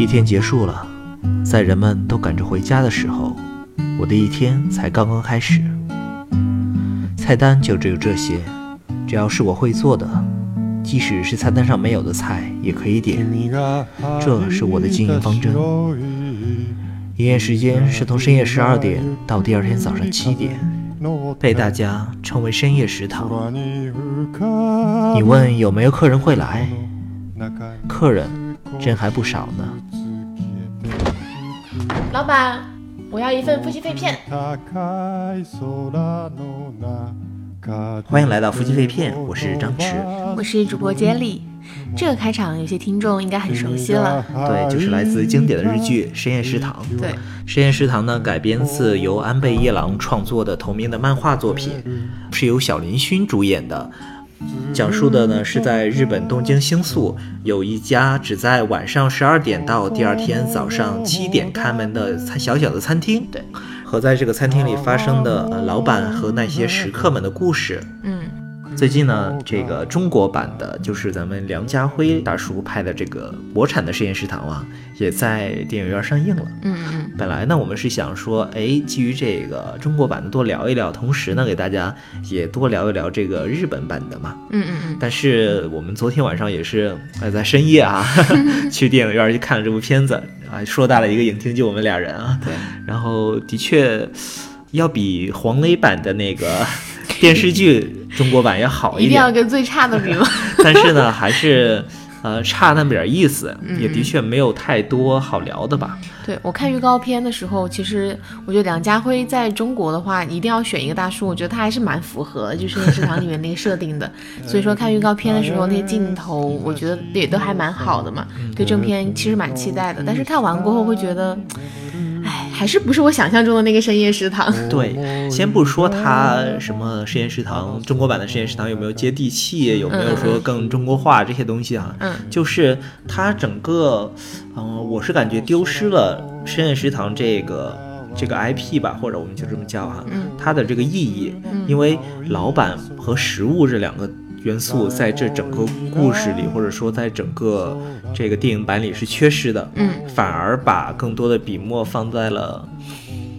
一天结束了，在人们都赶着回家的时候，我的一天才刚刚开始。菜单就只有这些，只要是我会做的，即使是菜单上没有的菜也可以点。这是我的经营方针。营业时间是从深夜十二点到第二天早上七点，被大家称为深夜食堂。你问有没有客人会来？客人真还不少呢。老板，我要一份夫妻肺片。欢迎来到夫妻肺片，我是张弛，我是主播杰里。这个开场有些听众应该很熟悉了，对，就是来自经典的日剧《深夜食堂》。对，《深夜食堂》呢改编自由安倍一郎创作的同名的漫画作品，是由小林薰主演的。讲述的呢是在日本东京新宿有一家只在晚上十二点到第二天早上七点开门的餐小小的餐厅，对，和在这个餐厅里发生的呃老板和那些食客们的故事。嗯，最近呢，这个中国版的，就是咱们梁家辉大叔拍的这个国产的《实验食堂》啊，也在电影院上映了。嗯嗯本来呢，我们是想说，哎，基于这个中国版的多聊一聊，同时呢，给大家也多聊一聊这个日本版的嘛。嗯嗯嗯但是我们昨天晚上也是，呃，在深夜啊，去电影院去看了这部片子啊，硕大的一个影厅就我们俩人啊。对。然后的确，要比黄磊版的那个电视剧中国版也好一点一，定要跟最差的比吗？但是呢，还是呃差那么点意思，嗯也的确没有太多好聊的吧。对我看预告片的时候，其实我觉得梁家辉在中国的话，一定要选一个大叔，我觉得他还是蛮符合就是《食堂》里面那个设定的。所以说看预告片的时候，那些镜头我觉得也都还蛮好的嘛，对正片其实蛮期待的。但是看完过后会觉得，哎，还是不是我想象中的那个深夜食堂。对，先不说它什么深夜食堂，中国版的深夜食堂有没有接地气，有没有说更中国化这些东西啊？嗯就是它整个，嗯、我是感觉丢失了深夜食堂这个这个 IP 吧，或者我们就这么叫哈，嗯它的这个意义，因为老板和食物这两个。元素在这整个故事里，或者说在整个这个电影版里是缺失的，嗯，反而把更多的笔墨放在了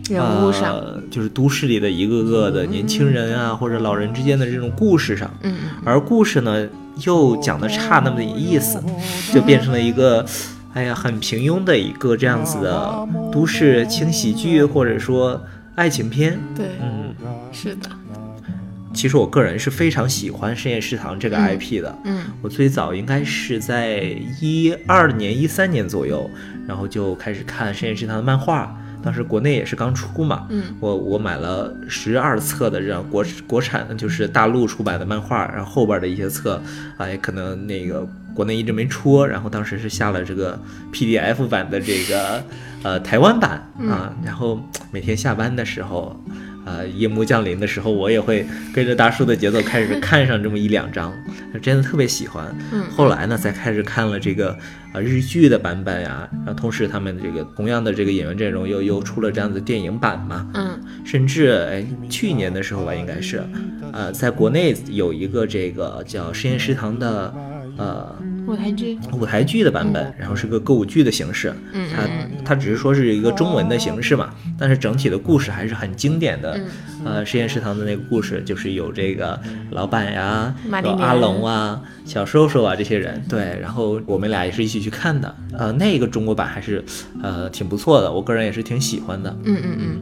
人物上，呃，就是都市里的一个个的年轻人啊，或者老人之间的这种故事上，嗯。而故事呢又讲的差那么点意思，就变成了一个，哎呀，很平庸的一个这样子的都市轻喜剧，或者说爱情片。对，嗯，是的，其实我个人是非常喜欢《深夜食堂》这个 IP 的。嗯我最早应该是在一二年、一三年左右，然后就开始看《深夜食堂》的漫画。当时国内也是刚出嘛，嗯我我买了十二册的这样国国产，就是大陆出版的漫画，然后后边的一些册，啊，也可能那个国内一直没出，然后当时是下了这个 PDF 版的这个呃台湾版啊，然后每天下班的时候。呃，夜幕降临的时候，我也会跟着大叔的节奏开始看上这么一两章，真的特别喜欢。嗯后来呢，才开始看了这个呃日剧的版本呀，然后同时他们这个同样的这个演员阵容又又出了这样子的电影版嘛，嗯甚至哎去年的时候吧，应该是，呃，在国内有一个这个叫《实验食堂》的呃舞台剧，舞台剧的版本，然后是个歌舞剧的形式，嗯它它只是说是一个中文的形式嘛，但是整体的故事还是很经典的。嗯。呃，实验食堂的那个故事就是有这个老板呀，有阿龙啊、小瘦瘦啊这些人，对，然后我们俩也是一起去看的。呃，那个中国版还是呃挺不错的，我个人也是挺喜欢的。嗯嗯。嗯，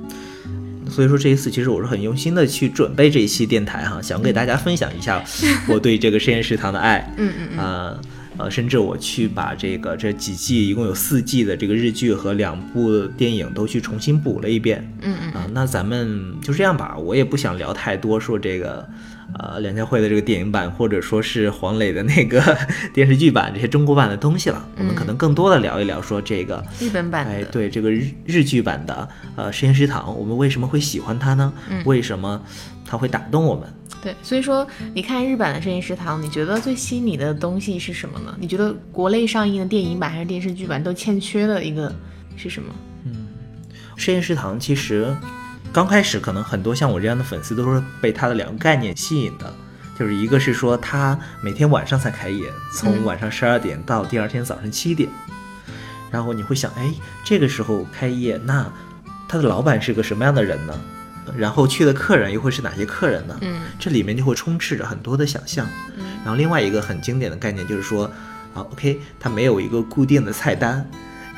所以说这一次其实我是很用心的去准备这一期电台哈，想给大家分享一下我对这个实验食堂的爱。嗯嗯嗯啊。呃，甚至我去把这个这几季一共有四季的这个日剧和两部电影都去重新补了一遍。嗯嗯啊，那咱们就这样吧，我也不想聊太多，说这个，呃，梁家辉的这个电影版，或者说是黄磊的那个 电视剧版这些中国版的东西了。我们可能更多的聊一聊说这个，日本版哎，的，对这个日日剧版的呃实验食堂，我们为什么会喜欢它呢？嗯为什么它会打动我们？对，所以说你看日版的《深夜食堂》，你觉得最吸引你的东西是什么呢？你觉得国内上映的电影版还是电视剧版都欠缺的一个是什么？嗯，《深夜食堂其实刚开始可能很多像我这样的粉丝都是被他的两个概念吸引的，就是一个是说他每天晚上才开业，从嗯晚上十二点到第二天早上七点。然后你会想，哎，这个时候开业，那他的老板是个什么样的人呢？然后去的客人又会是哪些客人呢？嗯这里面就会充斥着很多的想象。嗯然后另外一个很经典的概念就是说，啊，OK，它没有一个固定的菜单，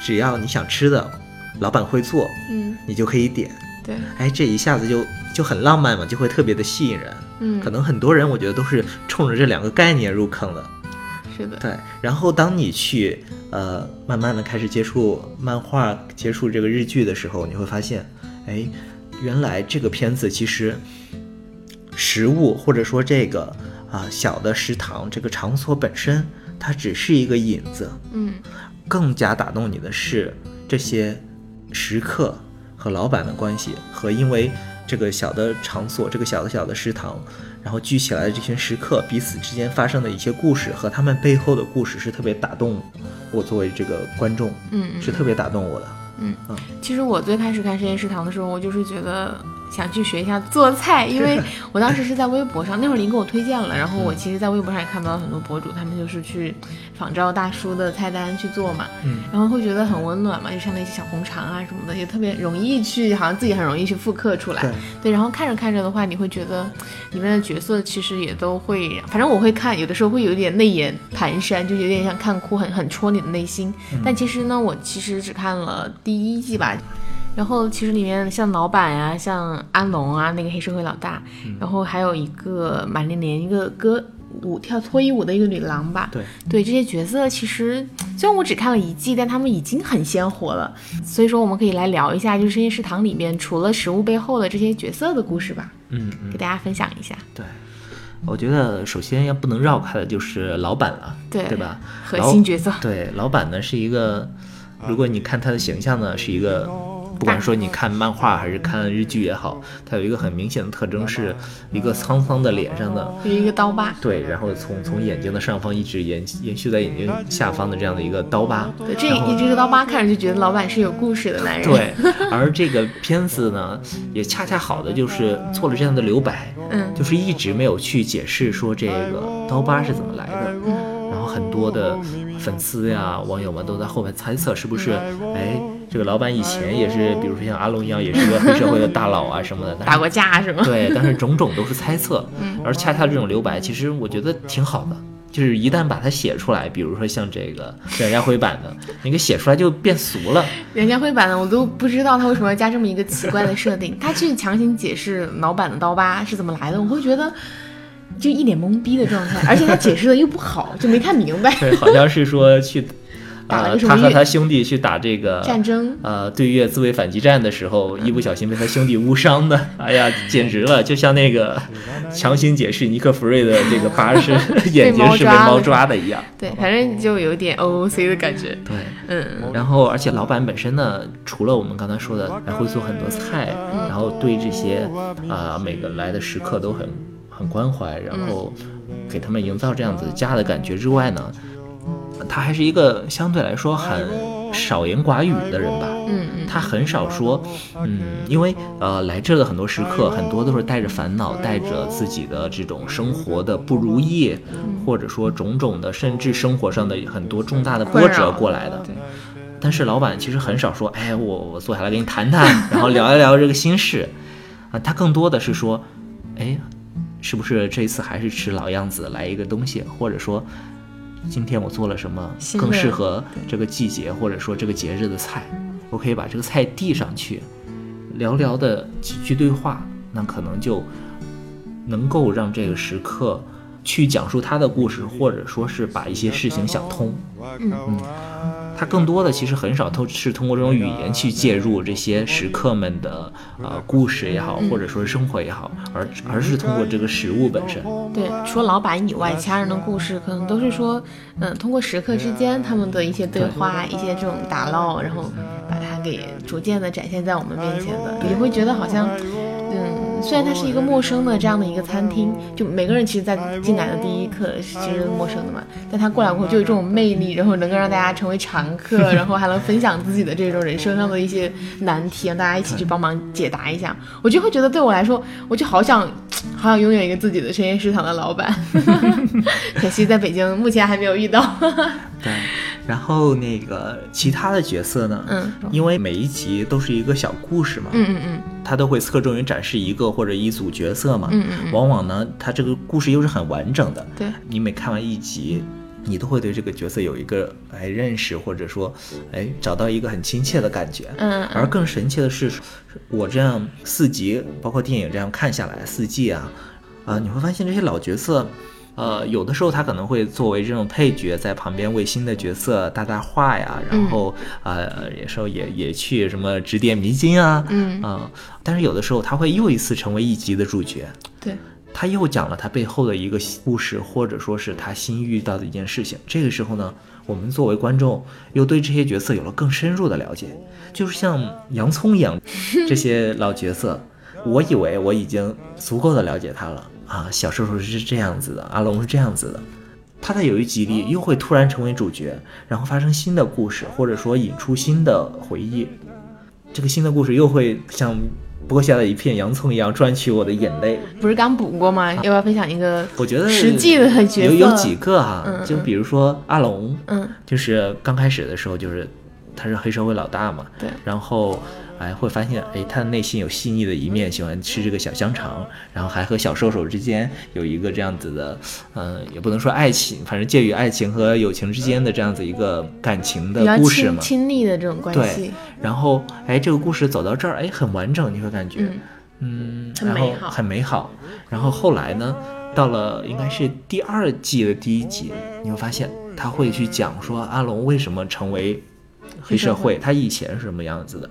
只要你想吃的，老板会做，嗯，你就可以点。对，哎，这一下子就就很浪漫嘛，就会特别的吸引人。嗯，可能很多人我觉得都是冲着这两个概念入坑的。是的，对，然后当你去呃慢慢的开始接触漫画、接触这个日剧的时候，你会发现，哎，原来这个片子其实食物或者说这个啊、小的食堂这个场所本身，它只是一个引子，嗯更加打动你的是这些食客和老板的关系，和因为这个小的场所，这个小的小的食堂，然后聚起来的这群食客彼此之间发生的一些故事和他们背后的故事，是特别打动我作为这个观众，嗯嗯是特别打动我的。嗯其实我最开始看深夜食堂的时候，我就是觉得想去学一下做菜，因为 我当时是在微博上，那会儿您给我推荐了，然后我其实，在微博上也看到很多博主，他们就是去仿照大叔的菜单去做嘛，嗯，然后会觉得很温暖嘛，就像那些小红肠啊什么的，也特别容易去，好像自己很容易去复刻出来。对对，然后看着看着的话，你会觉得里面的角色其实也都会，反正我会看，有的时候会有点泪眼蹒跚，就有点像看哭，很很戳你的内心。但其实呢，我其实只看了第一季吧。然后其实里面像老板呀、像安龙啊，那个黑社会老大，然后还有一个马连莲，一个歌舞跳脱衣舞的一个女郎吧，对，对这些角色，其实虽然我只看了一季，但他们已经很鲜活了。所以说，我们可以来聊一下，就是深夜食堂里面除了食物背后的这些角色的故事吧，嗯嗯给，大家分享一下。对。我觉得首先要不能绕开的就是老板了，对对吧？核心角色，对，老板呢是一个，如果你看他的形象呢，是一个，不管说你看漫画还是看日剧也好，它有一个很明显的特征，是一个沧桑的脸上的，有一个刀疤。对，然后从从眼睛的上方一直延延续在眼睛下方的这样的一个刀疤。对，这一这个刀疤看着就觉得老板是有故事的男人。，对，而这个片子呢，也恰恰好的就是做了这样的留白，嗯就是一直没有去解释说这个刀疤是怎么来的。然后很多的粉丝呀、网友们都在后面猜测，是不是哎，这个老板以前也是，比如说像阿龙一样，也是个黑社会的大佬啊什么的。打过架是吗？对，但是种种都是猜测，而恰恰这种留白，其实我觉得挺好的。就是一旦把它写出来，比如说像这个梁家辉版的，你给写出来就变俗了。梁家辉版的我都不知道他为什么要加这么一个奇怪的设定，他去强行解释老板的刀疤是怎么来的，我会觉得就一脸懵逼的状态，而且他解释的又不好，就没看明白。对，好像是说去，呃，打了个什么越他和他兄弟去打这个战争呃对越自卫反击战的时候，一不小心被他兄弟误伤的，哎呀，简直了，就像那个强行解释尼克弗瑞的这个疤是 眼睛是被猫抓的一样。对，反正就有点 OOC 的感觉。对，嗯，然后而且老板本身呢，除了我们刚才说的，还会做很多菜，然后对这些啊、每个来的食客都很很关怀，然后给他们营造这样子家的感觉之外呢，他还是一个相对来说很少言寡语的人吧。嗯嗯，他很少说，嗯，因为呃来这的很多时刻，很多都是带着烦恼，带着自己的这种生活的不如意，或者说种种的，甚至生活上的很多重大的波折过来的。对但是老板其实很少说，哎，我我坐下来跟你谈谈，然后聊一聊这个心事，啊，他更多的是说，哎，是不是这次还是吃老样子来一个东西，或者说。今天我做了什么更适合这个季节或者说这个节日的菜？我可以把这个菜递上去，寥寥的几句对话，那可能就能够让这个食客去讲述他的故事，或者说是把一些事情想通。嗯。他更多的其实很少都是通过这种语言去介入这些食客们的呃故事也好，或者说是生活也好，而而是通过这个食物本身。对，除了老板以外，其他人的故事可能都是说，嗯，通过食客之间他们的一些对话，一些这种打闹，然后把它给逐渐的展现在我们面前的，你会觉得好像，嗯，虽然它是一个陌生的这样的一个餐厅，就每个人其实在进来的第一刻其实陌生的嘛，但他过来过后就有这种魅力，然后能够让大家成为常客，然后还能分享自己的这种人生上的一些难题，让大家一起去帮忙解答一下，我就会觉得对我来说，我就好想。好想拥有一个自己的深夜食堂的老板，可惜在北京目前还没有遇到。对，然后那个其他的角色呢，嗯因为每一集都是一个小故事嘛，嗯嗯嗯它都会侧重于展示一个或者一组角色嘛，嗯嗯嗯往往呢，它这个故事又是很完整的，对，你每看完一集，你都会对这个角色有一个哎认识，或者说哎找到一个很亲切的感觉。嗯而更神奇的是，我这样四集，包括电影这样看下来四季啊，啊、你会发现这些老角色。呃，有的时候他可能会作为这种配角，在旁边为新的角色搭搭话呀，然后、呃，有时候也也去什么指点迷津啊，嗯。啊、但是有的时候他会又一次成为一集的主角，对，他又讲了他背后的一个故事，或者说是他新遇到的一件事情。这个时候呢，我们作为观众又对这些角色有了更深入的了解，就是像洋葱一样，这些老角色，我以为我已经足够的了解他了啊，小瘦瘦是这样子的，阿龙是这样子的。他在有一集里又会突然成为主角，然后发生新的故事，或者说引出新的回忆。这个新的故事又会像剥下的一片洋葱一样赚取我的眼泪。不是刚补过吗？要不要分享一个我觉得实际的角色？有有几个哈、就比如说阿龙，嗯就是刚开始的时候就是他是黑社会老大嘛，对然后哎会发现哎他的内心有细腻的一面，喜欢吃这个小香肠，然后还和小兽兽之间有一个这样子的，嗯、也不能说爱情，反正介于爱情和友情之间的这样子一个感情的故事嘛。亲密的这种关系对系，，然后哎这个故事走到这儿哎很完整，你会感觉嗯嗯，然后很美好很美好。然后后来呢，到了应该是第二季的第一集，你会发现他会去讲说阿龙为什么成为黑社会，他以前是什么样子的。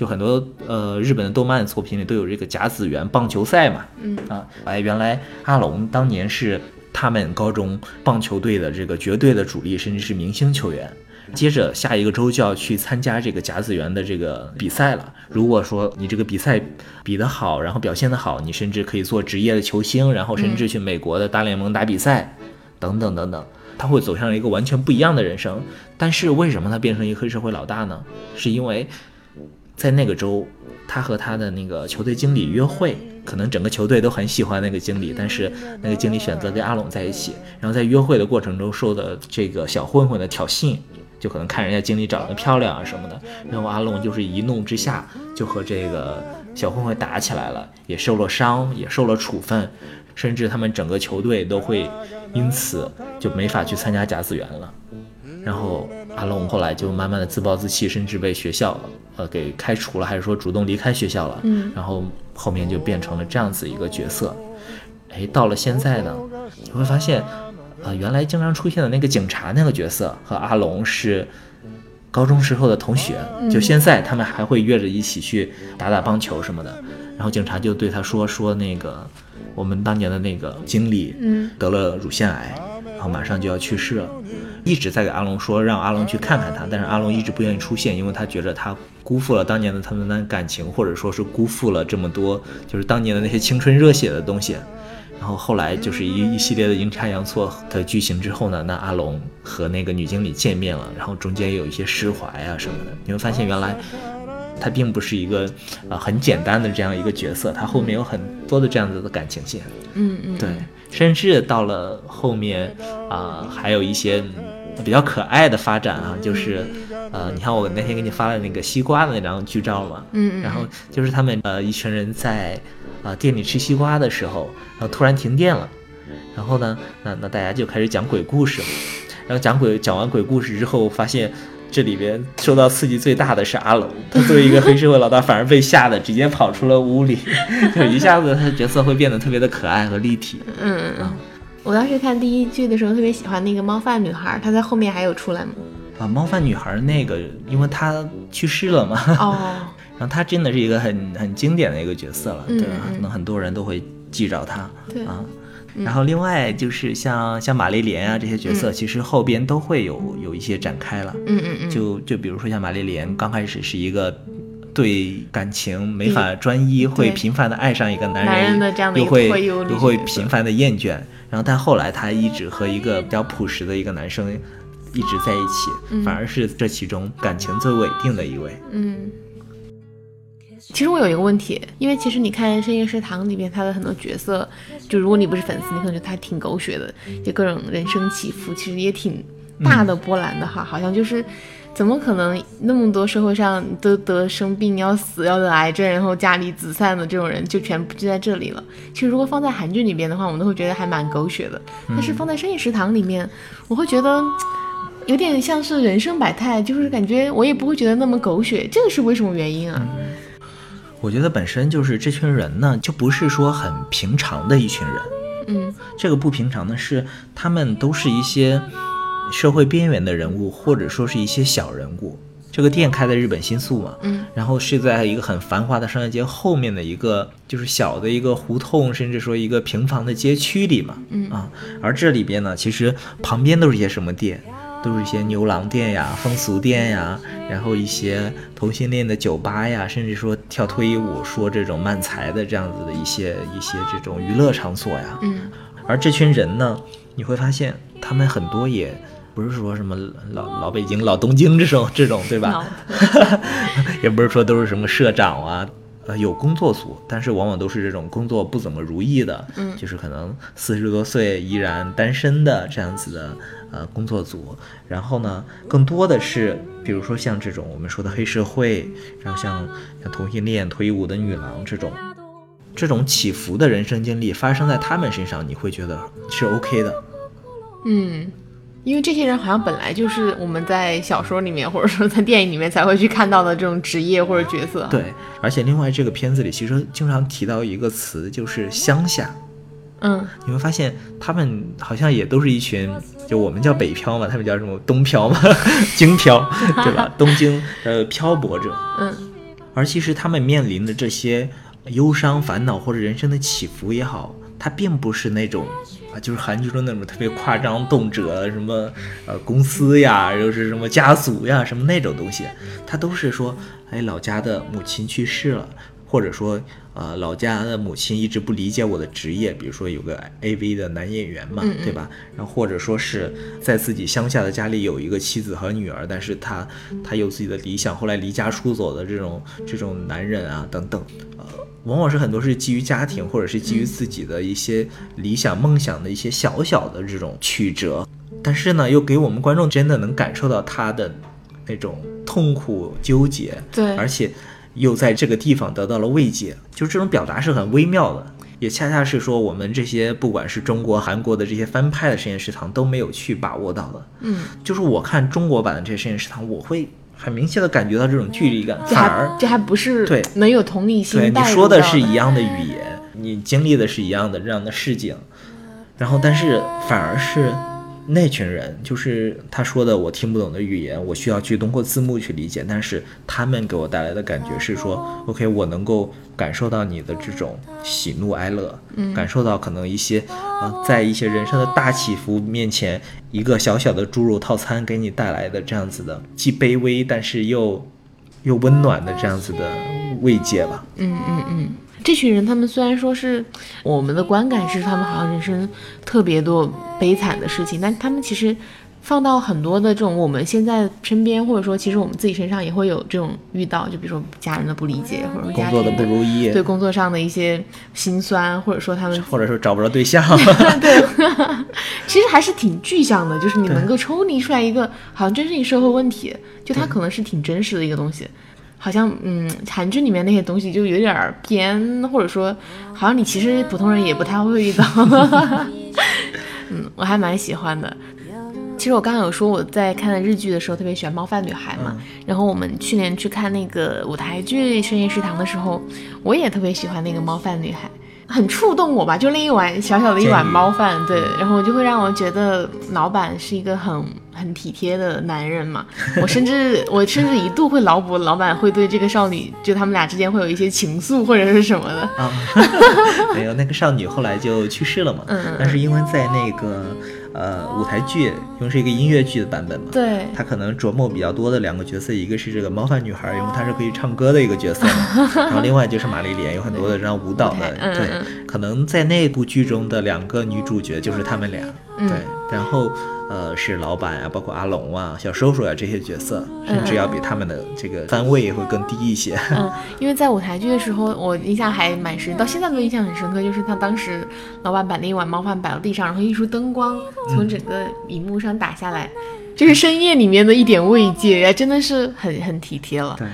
就很多呃日本的动漫作品里都有这个甲子园棒球赛嘛，嗯啊，哎，原来阿龙当年是他们高中棒球队的这个绝对的主力，甚至是明星球员。接着下一个周就要去参加这个甲子园的这个比赛了。如果说你这个比赛比得好，然后表现得好，你甚至可以做职业的球星，然后甚至去美国的大联盟打比赛，等等等等。他会走向一个完全不一样的人生。但是为什么他变成一个黑社会老大呢？是因为在那个周，他和他的那个球队经理约会，可能整个球队都很喜欢那个经理，但是那个经理选择跟阿龙在一起，然后在约会的过程中受的这个小混混的挑衅，就可能看人家经理长得漂亮啊什么的，然后阿龙就是一怒之下就和这个小混混打起来了，也受了伤，也受了处分，甚至他们整个球队都会因此就没法去参加甲子园了。然后阿龙后来就慢慢的自暴自弃，甚至被学校呃给开除了，还是说主动离开学校了。嗯然后后面就变成了这样子一个角色。哎，到了现在呢，你会发现，呃，原来经常出现的那个警察那个角色和阿龙是高中时候的同学，就现在他们还会约着一起去打打棒球什么的。然后警察就对他说说那个我们当年的那个经理嗯得了乳腺癌，然后马上就要去世了，一直在给阿龙说让阿龙去看看他，但是阿龙一直不愿意出现，因为他觉得他辜负了当年的他们的感情，或者说是辜负了这么多就是当年的那些青春热血的东西。然后后来就是一一系列的阴差阳错的剧情之后呢，那阿龙和那个女经理见面了，然后中间有一些释怀啊什么的，你会发现原来他并不是一个啊、呃很简单的这样一个角色，他后面有很多的这样子的感情线。嗯嗯，对，甚至到了后面啊、还有一些嗯比较可爱的发展啊，就是呃，你看我那天给你发的那个西瓜的那张剧照嘛，嗯嗯然后就是他们呃一群人在啊、店里吃西瓜的时候，然后突然停电了，然后呢，那那大家就开始讲鬼故事嘛，然后讲鬼讲完鬼故事之后，发现。这里边受到刺激最大的是阿龙，他作为一个黑社会老大，反而被吓得直接跑出了屋里，就一下子他的角色会变得特别的可爱和立体。嗯。我当时看第一季的时候，特别喜欢那个猫饭女孩，她在后面还有出来吗？啊，猫饭女孩那个，因为她去世了嘛，哦，然后她真的是一个很很经典的一个角色了，嗯对吧？嗯可能很多人都会记着她对啊。然后另外就是像像玛丽莲啊这些角色，其实后边都会有有一些展开了。嗯嗯嗯，就就比如说像玛丽莲，刚开始是一个对感情没法专一，会频繁的爱上一个男人，男人的这样的一个又会又会频繁的厌倦。然后但后来他一直和一个比较朴实的一个男生一直在一起，反而是这其中感情最稳定的一位。嗯。其实我有一个问题，因为其实你看《深夜食堂》里面他的很多角色，就如果你不是粉丝，你可能觉得他挺狗血的，就各种人生起伏，其实也挺大的波澜的哈，好像就是怎么可能那么多社会上都得生病要死要得癌症，然后家里子散的这种人就全部聚在这里了。其实如果放在韩剧里边的话，我们都会觉得还蛮狗血的。但是放在深夜食堂里面，我会觉得。有点像是人生百态，就是感觉我也不会觉得那么狗血，这个是为什么原因啊？我觉得本身就是这群人呢，就不是说很平常的一群人。嗯，这个不平常的是，他们都是一些社会边缘的人物，或者说是一些小人物。这个店开在日本新宿嘛，嗯，然后是在一个很繁华的商业街后面的一个就是小的一个胡同，甚至说一个平房的街区里嘛，嗯啊，而这里边呢，其实旁边都是一些什么店？都是一些牛郎店呀、风俗店呀，然后一些同性恋的酒吧呀，甚至说跳脱衣舞、说这种慢才的这样子的一些一些这种娱乐场所呀。嗯，而这群人呢，你会发现他们很多也不是说什么老老北京、老东京这种这种，对吧？也不是说都是什么社长啊。呃，有工作组，但是往往都是这种工作不怎么如意的，嗯，就是可能四十多岁依然单身的这样子的呃工作组。然后呢，更多的是，比如说像这种我们说的黑社会，然后像像同性恋、脱衣舞的女郎这种，这种起伏的人生经历发生在他们身上，你会觉得是 OK 的。嗯。因为这些人好像本来就是我们在小说里面或者说在电影里面才会去看到的这种职业或者角色。对，而且另外这个片子里其实经常提到一个词，就是乡下。嗯，你会发现他们好像也都是一群，就我们叫北漂嘛，他们叫什么东漂嘛，京漂，对吧？东京呃漂泊者。嗯，而其实他们面临的这些忧伤、烦恼或者人生的起伏也好，它并不是那种。啊，就是韩剧中那种特别夸张、动辄什么，呃，公司呀，又是什么家族呀，什么那种东西，他都是说，哎，老家的母亲去世了，或者说，呃，老家的母亲一直不理解我的职业，比如说有个 AV 的男演员嘛，对吧？然后或者说是在自己乡下的家里有一个妻子和女儿，但是他他有自己的理想，后来离家出走的这种这种男人啊，等等，呃。往往是很多是基于家庭，或者是基于自己的一些理想梦想的一些小小的这种曲折，但是呢，又给我们观众真的能感受到他的那种痛苦纠结，对，而且又在这个地方得到了慰藉，就这种表达是很微妙的，也恰恰是说我们这些不管是中国、韩国的这些翻拍的实验食堂都没有去把握到的，嗯，就是我看中国版的这些实验食堂，我会。很明显的感觉到这种距离感，反而这还不是对没有同理心。对，你说的是一样的语言，你经历的是一样的这样的事情，然后但是反而是。那群人就是他说的我听不懂的语言，我需要去通过字幕去理解。但是他们给我带来的感觉是说，OK，我能够感受到你的这种喜怒哀乐，嗯，感受到可能一些啊，在一些人生的大起伏面前，一个小小的猪肉套餐给你带来的这样子的既卑微但是又又温暖的这样子的慰藉吧。嗯嗯嗯。这群人，他们虽然说是我们的观感是他们好像人生特别多悲惨的事情，但他们其实放到很多的这种我们现在身边，或者说其实我们自己身上也会有这种遇到，就比如说家人的不理解，或者说工作的不如意，对工作上的一些心酸，或者说他们或者说找不着对象，对，其实还是挺具象的，就是你能够抽离出来一个好像真是一个社会问题，就它可能是挺真实的一个东西。好像嗯，韩剧里面那些东西就有点偏，或者说，好像你其实普通人也不太会遇到。嗯，我还蛮喜欢的。其实我刚刚有说我在看日剧的时候特别喜欢《猫饭女孩》嘛，然后我们去年去看那个舞台剧《深夜食堂》的时候，我也特别喜欢那个猫饭女孩。很触动我吧，就那一碗小小的一碗猫饭，对，然后就会让我觉得老板是一个很很体贴的男人嘛。我甚至我甚至一度会脑补老板会对这个少女，就他们俩之间会有一些情愫或者是什么的。啊，没有，那个少女后来就去世了嘛。嗯嗯。但是因为在那个。呃，舞台剧因为是一个音乐剧的版本嘛，对，他可能琢磨比较多的两个角色，一个是这个猫饭女孩，因为她是可以唱歌的一个角色，然后另外就是玛丽莲，有很多的这样舞蹈的，对，可能在那部剧中的两个女主角就是他们俩，对，然后。呃，是老板啊，包括阿龙啊、小叔叔啊这些角色，甚至要比他们的这个番位会更低一些。嗯，因为在舞台剧的时候，我印象还蛮深，到现在都印象很深刻。就是他当时老板把那一碗猫饭摆到地上，然后一束灯光从整个荧幕上打下来。就是深夜里面的一点慰藉呀，真的是很很体贴了。对，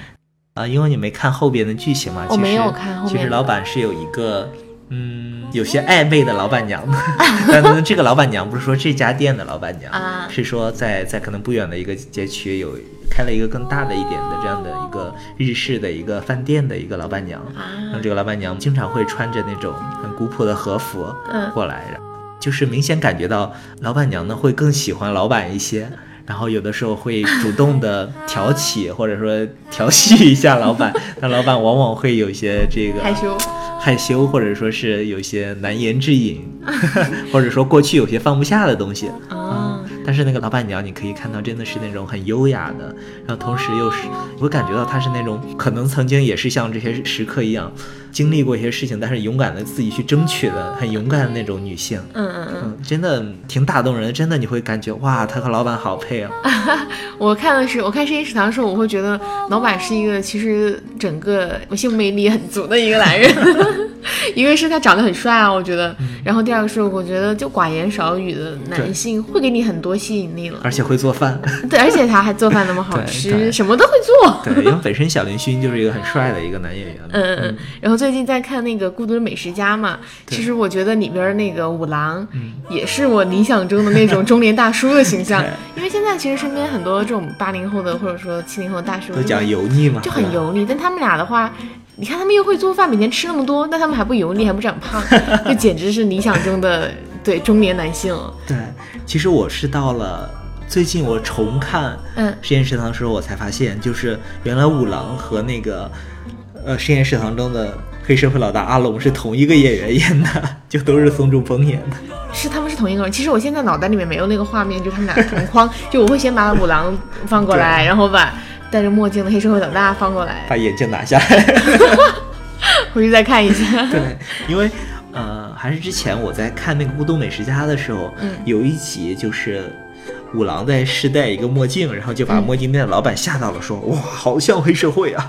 啊，因为你没看后边的剧情嘛，我没有看后面。其实老板是有一个。嗯，有些暧昧的老板娘，但这个老板娘不是说这家店的老板娘，是说在在可能不远的一个街区有开了一个更大的一点的这样的一个日式的一个饭店的一个老板娘。然后这个老板娘经常会穿着那种很古朴的和服过来，就是明显感觉到老板娘呢会更喜欢老板一些。然后有的时候会主动的挑起或者说调戏一下老板，但老板往往会有些这个害羞，害羞或者说是有些难言之隐，或者说过去有些放不下的东西啊。但是那个老板娘，你可以看到真的是那种很优雅的，然后同时又是我会感觉到她是那种可能曾经也是像这些食客一样。经历过一些事情，但是勇敢的自己去争取的，很勇敢的那种女性，嗯嗯嗯，真的挺打动人的。真的，你会感觉哇，她和老板好配啊！我看的是，我看《深夜食堂》的时候，我会觉得老板是一个其实整个性魅力很足的一个男人。一个是他长得很帅啊，我觉得，然后第二个是我觉得就寡言少语的男性会给你很多吸引力了，而且会做饭。对，而且他还做饭那么好吃，什么都会做。对，因为本身小林勋就是一个很帅的一个男演员。嗯嗯嗯，然后最近在看那个《孤独的美食家》嘛，其实我觉得里边那个五郎也是我理想中的那种中年大叔的形象。因为现在其实身边很多这种八零后的或者说七零后的大叔都讲油腻嘛，就很油腻。但他们俩的话，你看他们又会做饭，每天吃那么多，但他们还不油腻，还不长胖，这简直是理想中的对中年男性。对，其实我是到了最近我重看嗯实验食堂的时候，我才发现，就是原来五郎和那个。呃，实验食堂中的黑社会老大阿龙是同一个演员演的，就都是宋仲峰演的。是他们是同一个人。其实我现在脑袋里面没有那个画面，就他们俩同框。就我会先把五郎放过来，然后把戴着墨镜的黑社会老大放过来，把眼镜拿下来，回去再看一下。对，因为呃，还是之前我在看那个《孤独美食家》的时候，嗯，有一集就是。五郎在试戴一个墨镜，然后就把墨镜店的老板吓到了，说：“哇，好像黑社会啊！”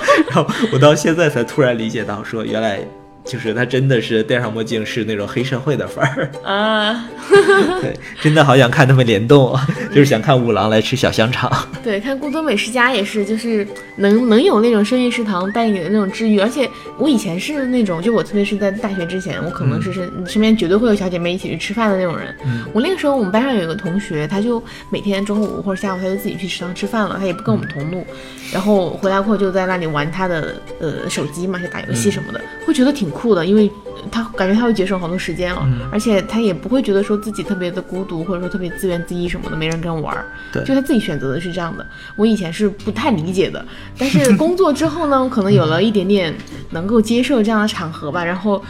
然后我到现在才突然理解到，说原来。就是他真的是戴上墨镜是那种黑社会的范儿啊，对，真的好想看他们联动，就是想看五郎来吃小香肠。对，看《孤独美食家》也是，就是能能有那种深夜食堂带给你的那种治愈。而且我以前是那种，就我特别是在大学之前，我可能是身身边绝对会有小姐妹一起去吃饭的那种人。我那个时候我们班上有一个同学，他就每天中午或者下午他就自己去食堂吃饭了，他也不跟我们同路，然后回来后就在那里玩他的呃手机嘛，就打游戏什么的，会觉得挺。酷的，因为他感觉他会节省好多时间了，而且他也不会觉得说自己特别的孤独，或者说特别自怨自艾什么的，没人跟玩儿。对，就他自己选择的是这样的。我以前是不太理解的，但是 工作之后呢，可能有了一点点能够接受这样的场合吧，然后。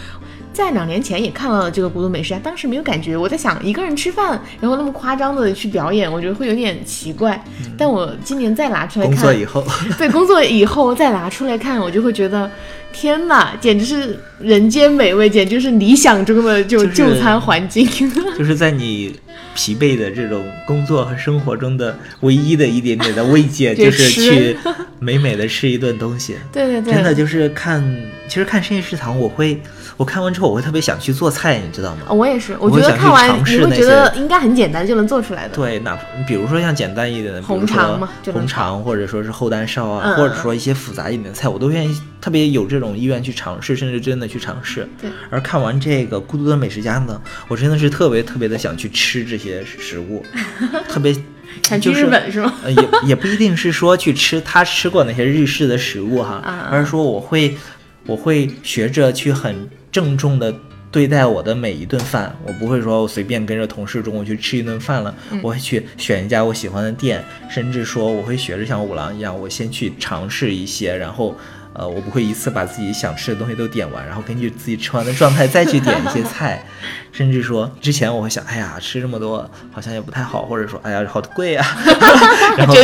在两年前也看了这个《孤独美食家》，当时没有感觉。我在想，一个人吃饭，然后那么夸张的去表演，我觉得会有点奇怪。但我今年再拿出来看，工作以后，对，工作以后再拿出来看，我就会觉得，天哪，简直是人间美味，简直是理想中的就就餐环境。就是在你疲惫的这种工作和生活中的唯一的一点点的慰藉，就是去美美的吃一顿东西。对对对，真的就是看，其实看深夜食堂，我会。我看完之后，我会特别想去做菜，你知道吗？我也是，我觉得看完你会觉得应该很简单就能做出来的。对，哪比如说像简单一点的，红肠嘛，红肠或者说是后单烧啊，或者说一些复杂一点的菜，我都愿意，特别有这种意愿去尝试，甚至真的去尝试。对。而看完这个《孤独的美食家》呢，我真的是特别特别的想去吃这些食物，特别想去日本是吗？也也不一定是说去吃他吃过那些日式的食物哈，而是说我会我会学着去很。郑重的对待我的每一顿饭，我不会说我随便跟着同事中午去吃一顿饭了，我会去选一家我喜欢的店，甚至说我会学着像五郎一样，我先去尝试一些，然后，呃，我不会一次把自己想吃的东西都点完，然后根据自己吃完的状态再去点一些菜，甚至说之前我会想，哎呀，吃这么多好像也不太好，或者说，哎呀，好贵啊，然后，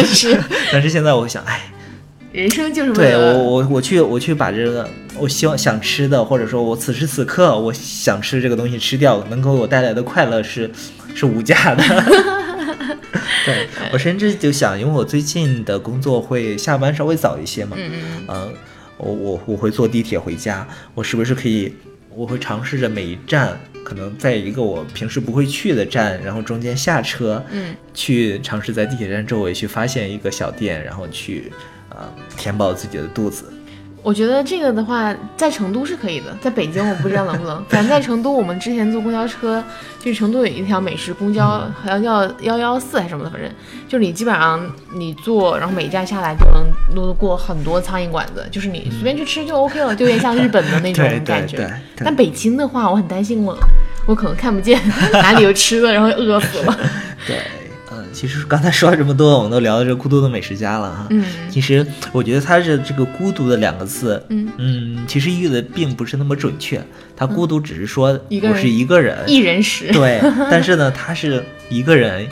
但是现在我会想，哎。人生就是对我我我去我去把这个我希望想吃的或者说我此时此刻我想吃这个东西吃掉，能给我带来的快乐是是无价的。对我甚至就想，因为我最近的工作会下班稍微早一些嘛，嗯嗯，我我我会坐地铁回家，我是不是可以？我会尝试着每一站。可能在一个我平时不会去的站，然后中间下车，嗯，去尝试在地铁站周围去发现一个小店，然后去呃填饱自己的肚子。我觉得这个的话，在成都是可以的，在北京我不知道能不能。反正在成都，我们之前坐公交车，就是成都有一条美食公交，好像叫幺幺四还是什么的，反正就是你基本上你坐，然后每一站下来就能路过很多苍蝇馆子，就是你随便去吃就 OK 了，就有点像日本的那种感觉。对对但北京的话，我很担心我，我可能看不见 哪里有吃的，然后饿死了。对，嗯，其实刚才说了这么多，我们都聊到这孤独的美食家了哈。嗯其实我觉得他是这个“孤独”的两个字，嗯嗯，其实译的并不是那么准确。他孤独只是说我是一个人，一人食。对，但是呢，他是一个人，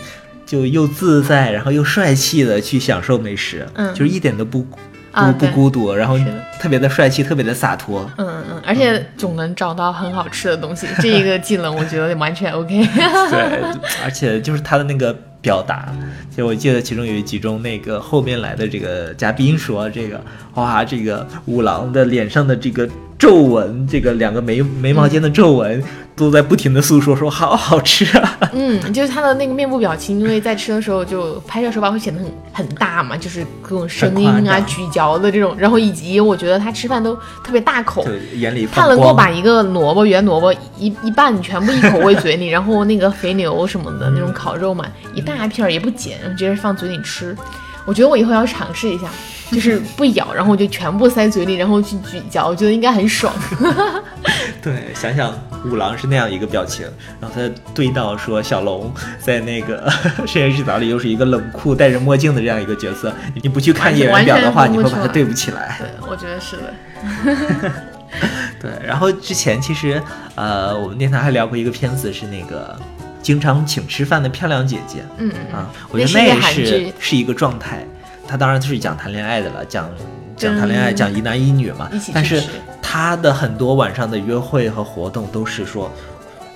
就又自在，然后又帅气的去享受美食，嗯就是一点都不不不孤独，然后特别的帅气，特别的洒脱。嗯嗯，而且总能找到很好吃的东西，这一个技能我觉得完全 OK。对，而且就是他的那个表达，其实我记得其中有一集中，那个后面来的这个嘉宾说，这个哇，这个五郎的脸上的这个皱纹，这个两个眉眉毛间的皱纹，都在不停的诉说，说好好吃啊。嗯，就是他的那个面部表情，因为在吃的时候就拍摄手法会显得很很大嘛，就是各种声音啊、咀嚼的这种，然后以及我觉得他吃饭都特别大口。就眼里他。能够把一个萝卜圆萝卜一一半全部一口喂嘴里，然后那个肥牛什么的那种烤肉嘛，一大片儿也不剪，直接放嘴里吃。我觉得我以后要尝试一下，就是不咬，然后我就全部塞嘴里，然后去咀嚼，我觉得应该很爽。对，想想五郎是那样一个表情，然后他对到说小龙在那个实验室里又是一个冷酷戴着墨镜的这样一个角色，你不去看演员表的话，你会把它对不起来。对，我觉得是的。对，然后之前其实呃，我们电台还聊过一个片子，是那个经常请吃饭的漂亮姐姐嗯嗯啊，我觉得那个那也是是一个状态。它当然是讲谈恋爱的了，讲讲谈恋爱，嗯讲一男一女嘛。但是他的很多晚上的约会和活动都是说，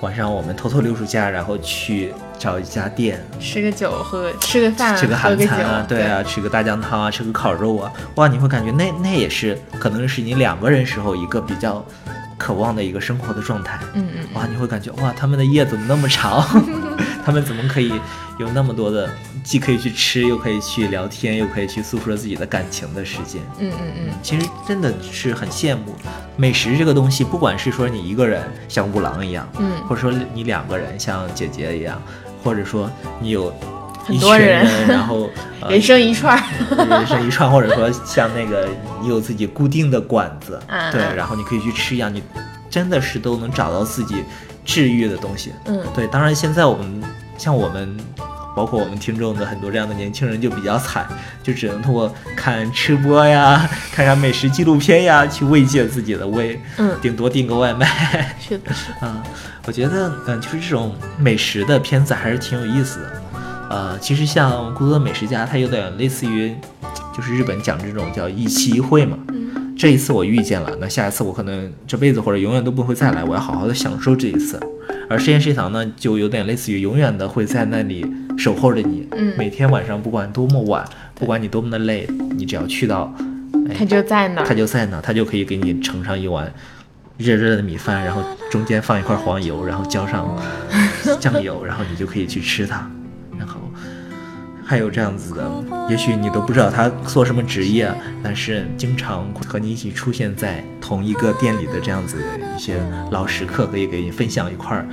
晚上我们偷偷溜出家，然后去找一家店，吃个酒，喝吃个饭，吃个韩餐啊，，对啊，吃个大酱汤啊，吃个烤肉啊，哇，你会感觉那那也是可能是你两个人时候一个比较渴望的一个生活的状态。嗯嗯。哇，你会感觉哇，他们的夜怎么那么长？他们怎么可以有那么多的，既可以去吃，又可以去聊天，又可以去诉说自己的感情的时间？嗯嗯嗯其实真的是很羡慕美食这个东西，不管是说你一个人像五郎一样，嗯或者说你两个人像姐姐一样，或者说你有很多人人，然后、呃、人生一串，人生一串，或者说像那个你有自己固定的馆子，对，然后你可以去吃一样，你真的是都能找到自己治愈的东西。嗯对，当然现在我们像我们，包括我们听众的很多这样的年轻人就比较惨，就只能通过看吃播呀、看啥美食纪录片呀去慰藉自己的胃，嗯，顶多订个外卖。是的，是的，啊，我觉得，嗯，就是这种美食的片子还是挺有意思的。呃，其实像《孤独的美食家》，它有点类似于，就是日本讲这种叫一期一会嘛。嗯这一次我遇见了，那下一次我可能这辈子或者永远都不会再来，我要好好的享受这一次。而实验食堂呢，就有点类似于永远的会在那里守候着你。嗯每天晚上不管多么晚，不管你多么的累，你只要去到，哎他就在那儿，他就在那，他就可以给你盛上一碗热热的米饭，然后中间放一块黄油，然后浇上酱油，然后你就可以去吃它。还有这样子的，也许你都不知道他做什么职业，但是经常和你一起出现在同一个店里的这样子一些老食客，可以给你分享一块儿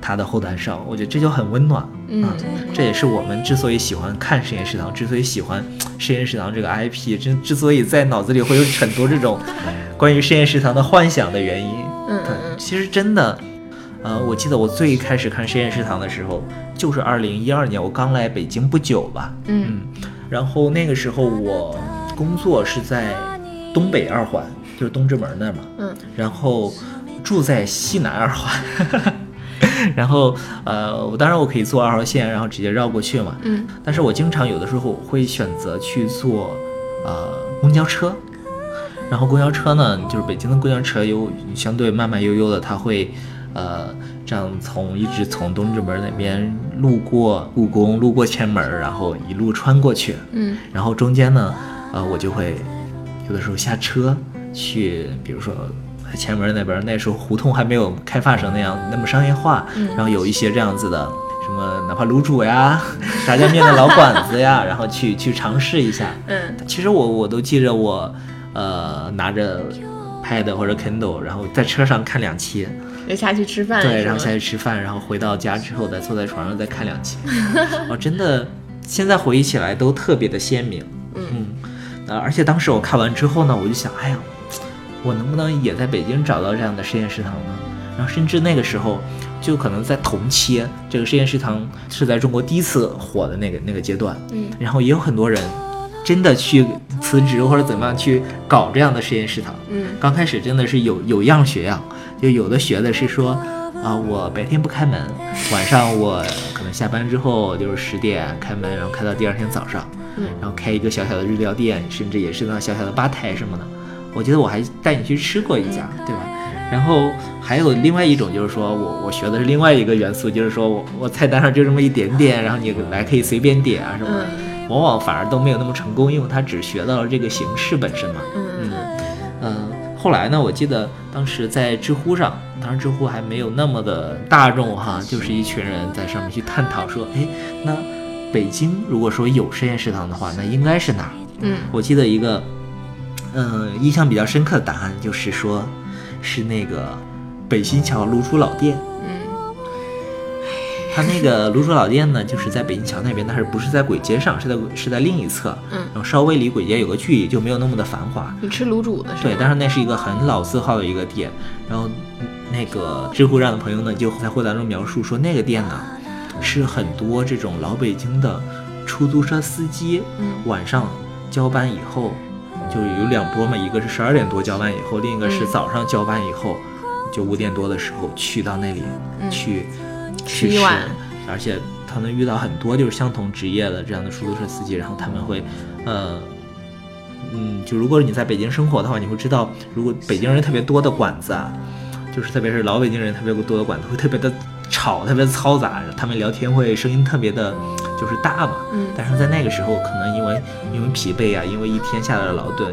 他的后台上，我觉得这就很温暖。嗯这也是我们之所以喜欢看实验食堂，之所以喜欢实验食堂这个 IP，之之所以在脑子里会有很多这种 关于实验食堂的幻想的原因。嗯其实真的，呃，我记得我最开始看深夜食堂的时候，就是二零一二年，我刚来北京不久吧。嗯然后那个时候我工作是在东北二环，就是东直门那儿嘛。嗯然后住在西南二环，然后呃，我当然我可以坐二号线，然后直接绕过去嘛。嗯但是我经常有的时候会选择去坐呃公交车，然后公交车呢，就是北京的公交车有相对慢慢悠悠的，它会呃这样从一直从东直门那边路过故宫，路过前门，然后一路穿过去，嗯然后中间呢，呃，我就会有的时候下车去，比如说前门那边，那时候胡同还没有开发成那样那么商业化，然后有一些这样子的。什么，哪怕卤煮呀、炸酱面的老馆子呀，然后去去尝试一下。嗯，其实我我都记着我，呃，拿着 Pad 或者 Kindle，然后在车上看两期，就下去吃饭。对，然后下去吃饭，然后回到家之后再坐在床上再看两集。哦，真的，现在回忆起来都特别的鲜明。嗯，呃，而且当时我看完之后呢，我就想，哎呀，我能不能也在北京找到这样的实验食堂呢？然后甚至那个时候。就可能在同期，这个实验食堂是在中国第一次火的那个那个阶段，嗯，然后也有很多人真的去辞职或者怎么样去搞这样的实验食堂，嗯，刚开始真的是有有样学样，就有的学的是说，啊，我白天不开门，晚上我可能下班之后就是十点开门，然后开到第二天早上，嗯，然后开一个小小的日料店，甚至也是那小小的吧台什么的，我记得我还带你去吃过一家，对吧？然后还有另外一种，就是说我我学的是另外一个元素，就是说我我菜单上就这么一点点，然后你来可以随便点啊什么的，往往反而都没有那么成功，因为他只学到了这个形式本身嘛。嗯。嗯。嗯。后来呢，我记得当时在知乎上，当时知乎还没有那么的大众哈，就是一群人在上面去探讨说，哎，那北京如果说有实验食堂的话，那应该是哪？嗯，我记得一个嗯印象比较深刻的答案就是说。是那个北新桥卤煮老店，嗯，他那个卤煮老店呢，就是在北京桥那边，但是不是在簋街上，是在是在另一侧，嗯，然后稍微离簋街有个距离，就没有那么的繁华。你吃卤煮的是对，但是那是一个很老字号的一个店，然后那个知乎上的朋友呢，就在回答中描述说，那个店呢，是很多这种老北京的出租车司机，嗯，晚上交班以后。就有两波嘛，一个是十二点多交班以后，另一个是早上交班以后，就五点多的时候去到那里去去吃，而且他能遇到很多就是相同职业的这样的出租车司机，然后他们会，呃，嗯，就如果你在北京生活的话，你会知道，如果北京人特别多的馆子啊，就是特别是老北京人特别多的馆子，会特别的吵，特别嘈杂，他们聊天会声音特别的。就是大嘛，嗯，但是在那个时候，可能因为因为疲惫啊，因为一天下来的劳顿，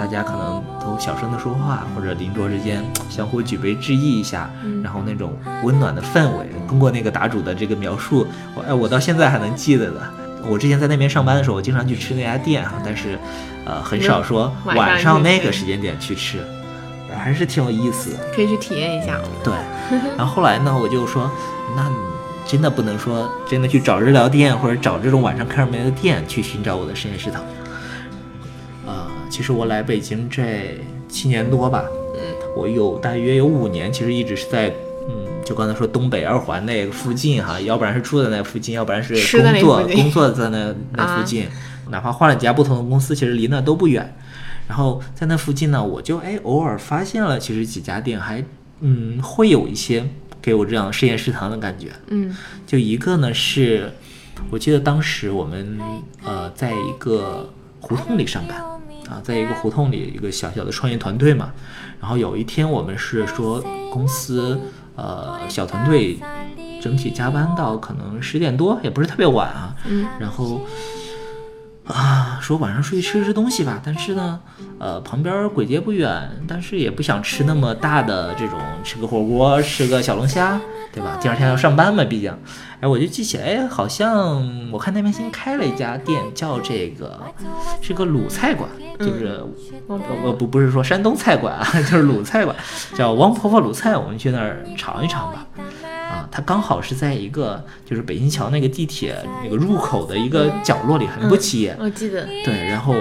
大家可能都小声的说话，或者邻桌之间相互举杯致意一下，然后那种温暖的氛围，通过那个答主的这个描述，我哎，我到现在还能记得的。我之前在那边上班的时候，我经常去吃那家店啊，但是呃，很少说晚上那个时间点去吃，还是挺有意思的，可以去体验一下。对，然后后来呢，我就说那。真的不能说真的去找日料店或者找这种晚上开门的店去寻找我的实验食堂。呃，其实我来北京这七年多吧，嗯，我有大约有五年，其实一直是在，嗯，就刚才说东北二环那个附近哈，要不然是住在那附近，要不然是工作工作在那那附近，哪怕换了几家不同的公司，其实离那都不远。然后在那附近呢，我就哎偶尔发现了，其实几家店还嗯会有一些。给我这样实验食堂的感觉，嗯，就一个呢是，我记得当时我们呃在一个胡同里上班啊，在一个胡同里一个小小的创业团队嘛，然后有一天我们是说公司呃小团队整体加班到可能十点多，也不是特别晚啊，嗯，然后。啊，说晚上出去吃吃东西吧，但是呢，呃，旁边鬼街不远，但是也不想吃那么大的这种，吃个火锅，吃个小龙虾，对吧？第二天要上班嘛，毕竟，哎，我就记起来，好像我看那边新开了一家店，叫这个，是个鲁菜馆，就是，呃，不不是说山东菜馆啊，就是鲁菜馆，叫王婆婆鲁菜，我们去那儿尝一尝吧。啊，它刚好是在一个就是北新桥那个地铁那个入口的一个角落里，很不起眼。我记得。对，然后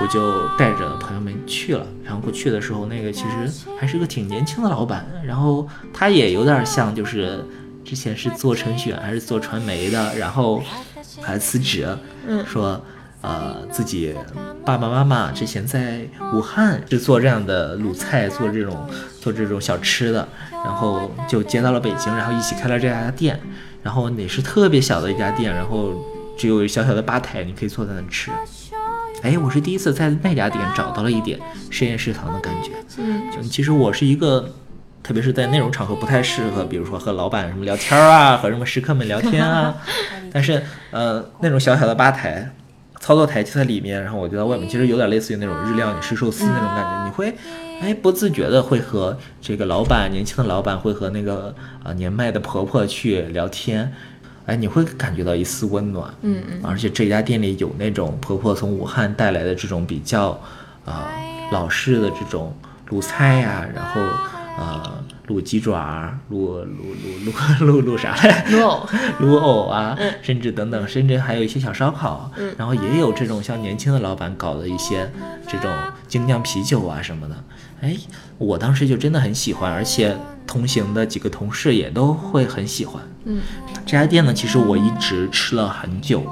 我就带着朋友们去了。然后过去的时候，那个其实还是个挺年轻的老板。然后他也有点像，就是之前是做程序员还是做传媒的，然后还辞职，嗯，说。呃，自己爸爸妈妈之前在武汉是做这样的卤菜，做这种做这种小吃的，然后就接到了北京，然后一起开了这家店，然后也是特别小的一家店，然后只有小小的吧台，你可以坐在那吃。哎，我是第一次在那家店找到了一点深夜食堂的感觉。嗯，就其实我是一个，特别是在那种场合不太适合，比如说和老板什么聊天啊，和什么食客们聊天啊，但是呃，那种小小的吧台。操作台就在里面，然后我就在外面，其实有点类似于那种日料你吃寿司那种感觉，你会哎，不自觉的会和这个老板，年轻的老板会和那个啊年迈的婆婆去聊天，哎，你会感觉到一丝温暖。嗯嗯，而且这家店里有那种婆婆从武汉带来的这种比较啊、老式的这种卤菜呀、然后呃卤鸡爪儿、卤卤卤卤卤卤啥来？卤藕，啊，甚至等等，甚至还有一些小烧烤，然后也有这种像年轻的老板搞的一些这种精酿啤酒啊什么的。哎，我当时就真的很喜欢，而且同行的几个同事也都会很喜欢。嗯，这家店呢，其实我一直吃了很久，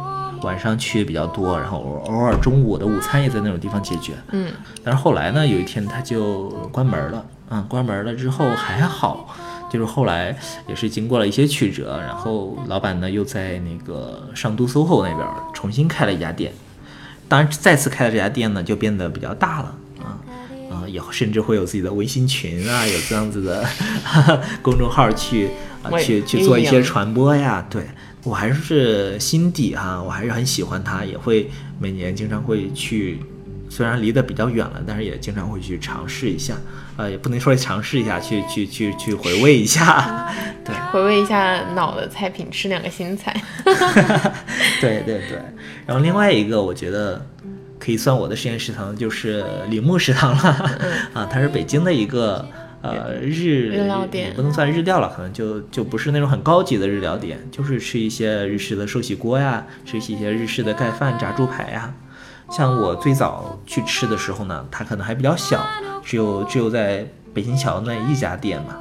晚上去也比较多，然后偶偶尔中午的午餐也在那种地方解决。嗯，但是后来呢，有一天他就关门了，嗯，关门了之后还好，就是后来也是经过了一些曲折，然后老板呢又在那个上都 SOHO 那边重新开了一家店，当然再次开的这家店呢就变得比较大了，啊、啊，以后甚至会有自己的微信群啊，有这样子的 公众号去啊去去做一些传播呀，对。我还是心底哈，我还是很喜欢它，也会每年经常会去，虽然离得比较远了，但是也经常会去尝试一下，呃，也不能说尝试一下，去去去去回味一下，对回味一下脑的菜品，吃两个新菜。对对对。然后另外一个，我觉得可以算我的实验食堂，就是铃木食堂了，啊，它是北京的一个。呃，日日料店也不能算日料了，可能就就不是那种很高级的日料店，就是吃一些日式的寿喜锅呀，吃一些日式的盖饭、炸猪排呀。像我最早去吃的时候呢，它可能还比较小，只有只有在北新桥那一家店嘛，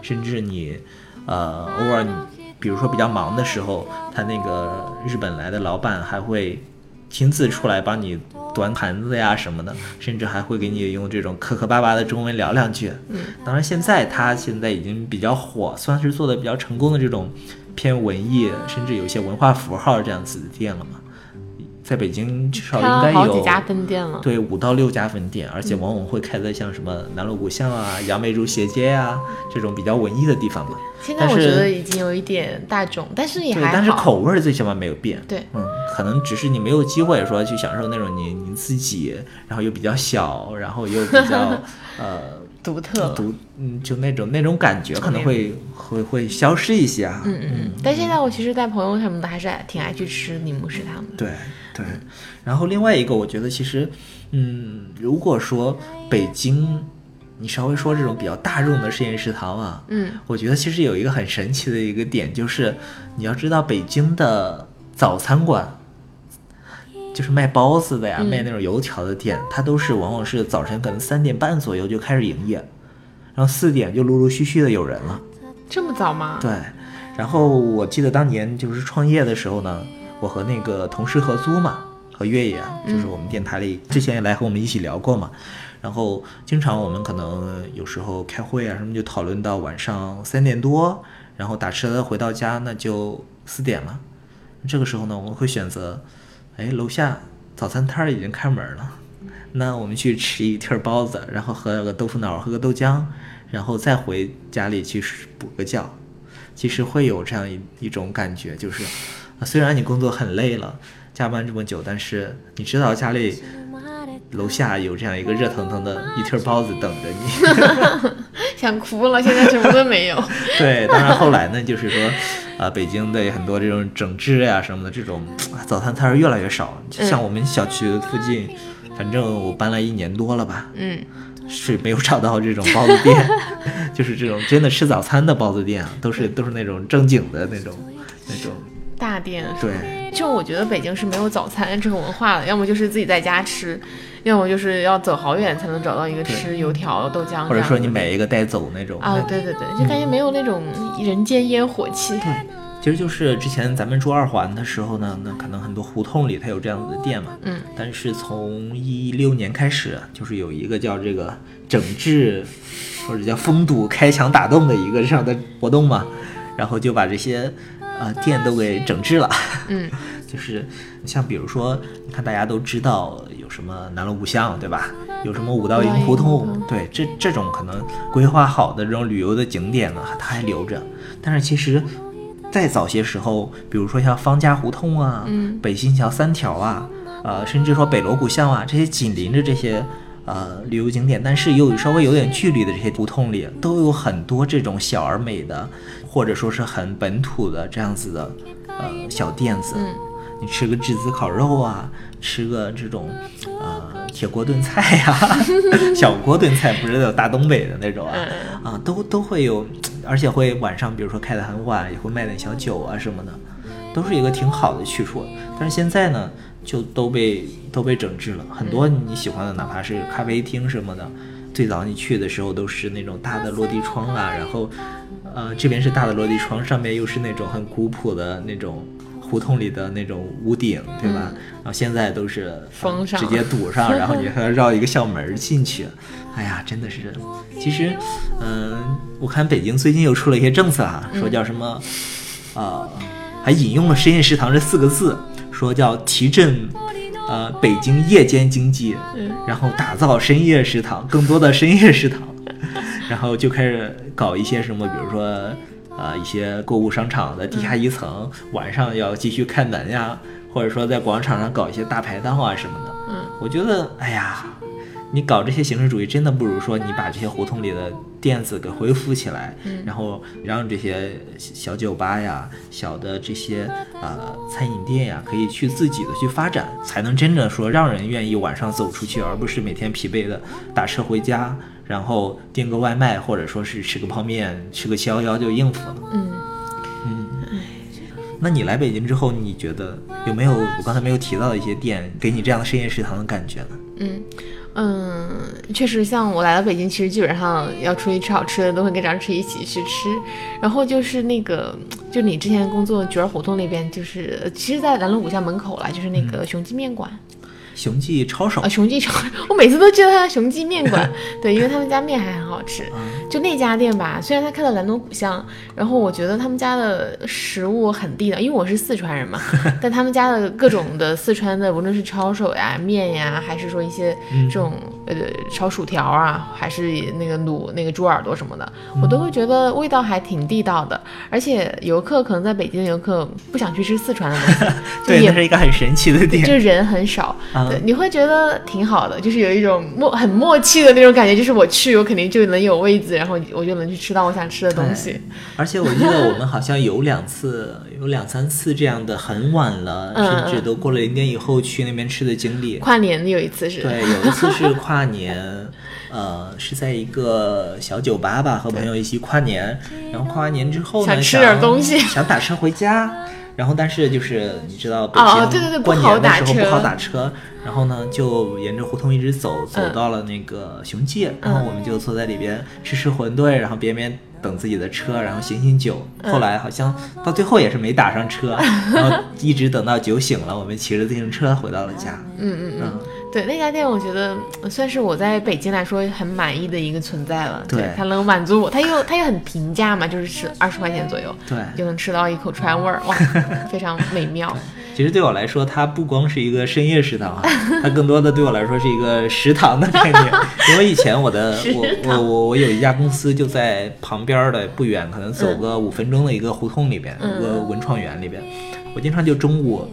甚至你，呃，偶尔你比如说比较忙的时候，他那个日本来的老板还会亲自出来帮你端盘子呀什么的，甚至还会给你用这种磕磕巴巴的中文聊两句。嗯，当然现在他现在已经比较火，算是做的比较成功的这种偏文艺，甚至有一些文化符号这样子的店了嘛。在北京至少应该有好几家分店了。对，五到六家分店，而且往往会开在像什么南锣鼓巷啊、杨梅竹斜街啊、这种比较文艺的地方嘛。现在我觉得已经有一点大众，但是也对，还好。但是口味最起码没有变。对，嗯，可能只是你没有机会说去享受那种你你自己，然后又比较小，然后又比较 呃独特了。独，嗯，就那种那种感觉可能会会会消失一些啊。嗯嗯嗯。但现在我其实带朋友什么的，还是挺爱去吃柠檬食堂的。对对，然后另外一个，我觉得其实，嗯，如果说北京，你稍微说这种比较大众的实验食堂啊，嗯，我觉得其实有一个很神奇的一个点，就是你要知道北京的早餐馆，就是卖包子的呀，嗯卖那种油条的店，它都是往往是早晨可能三点半左右就开始营业，然后四点就陆陆续续的有人了。这么早吗？对，然后我记得当年就是创业的时候呢，我和那个同事合租嘛，和月野啊，就是我们电台里之前也来和我们一起聊过嘛。然后经常我们可能有时候开会啊什么，就讨论到晚上三点多，然后打车回到家那就四点了。这个时候呢，我们会选择，哎，楼下早餐摊儿已经开门了，那我们去吃一屉儿包子，然后喝个豆腐脑，喝个豆浆，然后再回家里去补个觉。其实会有这样一一种感觉，就是，啊虽然你工作很累了，加班这么久，但是你知道家里楼下有这样一个热腾腾的一屉儿包子等着你。想哭了，现在什么都没有。对，当然后来呢，就是说，啊、北京的很多这种整治呀、什么的这种啊早餐摊儿越来越少。像我们小区附近，反正我搬来一年多了吧，嗯，是没有找到这种包子店，就是这种真的吃早餐的包子店啊，都是都是那种正经的那种那种。大店。对，就我觉得北京是没有早餐这个文化的，要么就是自己在家吃，要么就是要走好远才能找到一个吃油条、豆浆，或者说你买一个带走那种。啊，对对对，就感觉没有那种人间烟火气。对其实就是之前咱们住二环的时候呢，那可能很多胡同里它有这样子的店嘛。嗯。但是从一六年开始，就是有一个叫这个整治或者叫封堵、开墙打洞的一个这样的活动嘛，然后就把这些呃店都给整治了。嗯，就是像比如说，你看大家都知道有什么南锣鼓巷，对吧？有什么五道营胡同同，对，这这种可能规划好的这种旅游的景点呢，它还留着。但是其实，再早些时候，比如说像方家胡同啊，嗯北新桥三条啊，呃，甚至说北锣鼓巷啊，这些紧邻着这些呃旅游景点，但是又稍微有点距离的这些胡同里，都有很多这种小而美的，或者说是很本土的这样子的呃小店子。嗯你吃个栀子烤肉啊，吃个这种呃铁锅炖菜呀、小锅炖菜，不是有大东北的那种啊，嗯啊都都会有，而且会晚上比如说开得很晚，也会卖点小酒啊什么的，都是一个挺好的去处。但是现在呢，就都被都被整治了，很多你喜欢的，哪怕是咖啡厅什么的，最早你去的时候都是那种大的落地窗啊，然后呃这边是大的落地窗，上面又是那种很古朴的那种。胡同里的那种屋顶，对吧？然后现在都是封上直接堵上，然后你还要绕一个校门进去。哎呀，真的是，其实，嗯、我看北京最近又出了一些政策啊，说叫什么，呃，还引用了“深夜食堂”这四个字，说叫提振。呃，北京夜间经济，然后打造深夜食堂，更多的深夜食堂，然后就开始搞一些什么，比如说，呃，一些购物商场的地下一层，晚上要继续开门呀，或者说在广场上搞一些大排档啊什么的。嗯，我觉得，哎呀，你搞这些形式主义，真的不如说你把这些胡同里的店子给恢复起来，然后让这些小酒吧呀、小的这些呃餐饮店呀，可以去自己的去发展，才能真正说让人愿意晚上走出去，而不是每天疲惫的打车回家，然后订个外卖，或者说是吃个泡面、吃个七幺幺就应付了。嗯嗯那你来北京之后，你觉得有没有我刚才没有提到的一些店，给你这样的深夜食堂的感觉呢？嗯嗯，确实，像我来到北京，其实基本上要出去吃好吃的，都会跟张弛一起去吃。然后就是那个，就你之前工作角儿胡同那边，就是其实，在南锣鼓巷门口啦，就是那个雄记面馆。雄记抄手啊，雄记抄，我每次都记得它雄记面馆，对，因为他们家面还很好吃。就那家店吧，虽然它开到南锣古巷，然后我觉得他们家的食物很地道，因为我是四川人嘛，但他们家的各种的四川的，无论是抄手呀、面呀，还是说一些这种、呃炒薯条啊，还是那个卤那个猪耳朵什么的，我都会觉得味道还挺地道的。而且游客可能在北京的游客不想去吃四川的东西，就对，也那是一个很神奇的店。就人很少，啊对，你会觉得挺好的，就是有一种默很默契的那种感觉，就是我去，我肯定就能有位子，然后我就能去吃到我想吃的东西。而且我记得我们好像有两次，有两三次这样的很晚了，嗯甚至都过了零点以后去那边吃的经历。跨年有一次是，对，有一次是跨年，呃，是在一个小酒吧吧，和朋友一起跨年。然后跨完年之后呢，想吃点东西想打车回家。然后，但是就是你知道，北哦对对对京过年的时候不好打车，然后呢，就沿着胡同一直走，走嗯到了那个雄记，然后我们就坐在里边吃吃馄饨，然后边边等自己的车，然后醒醒酒。嗯。后来好像到最后也是没打上车，然后一直等到酒醒了，我们骑着自行车回到了家。嗯，嗯，对那家店，我觉得呃算是我在北京来说很满意的一个存在了。对它能满足我，它又它又很平价嘛，就是吃二十块钱左右，对。就能吃到一口川味儿，哇，非常美妙。其实对我来说，它不光是一个深夜食堂啊，它更多的对我来说是一个食堂的概念。因为以前我的 我我我我有一家公司就在旁边儿的不远，可能走个五分钟的一个胡同里边，嗯一个文创园里边，我经常就中午，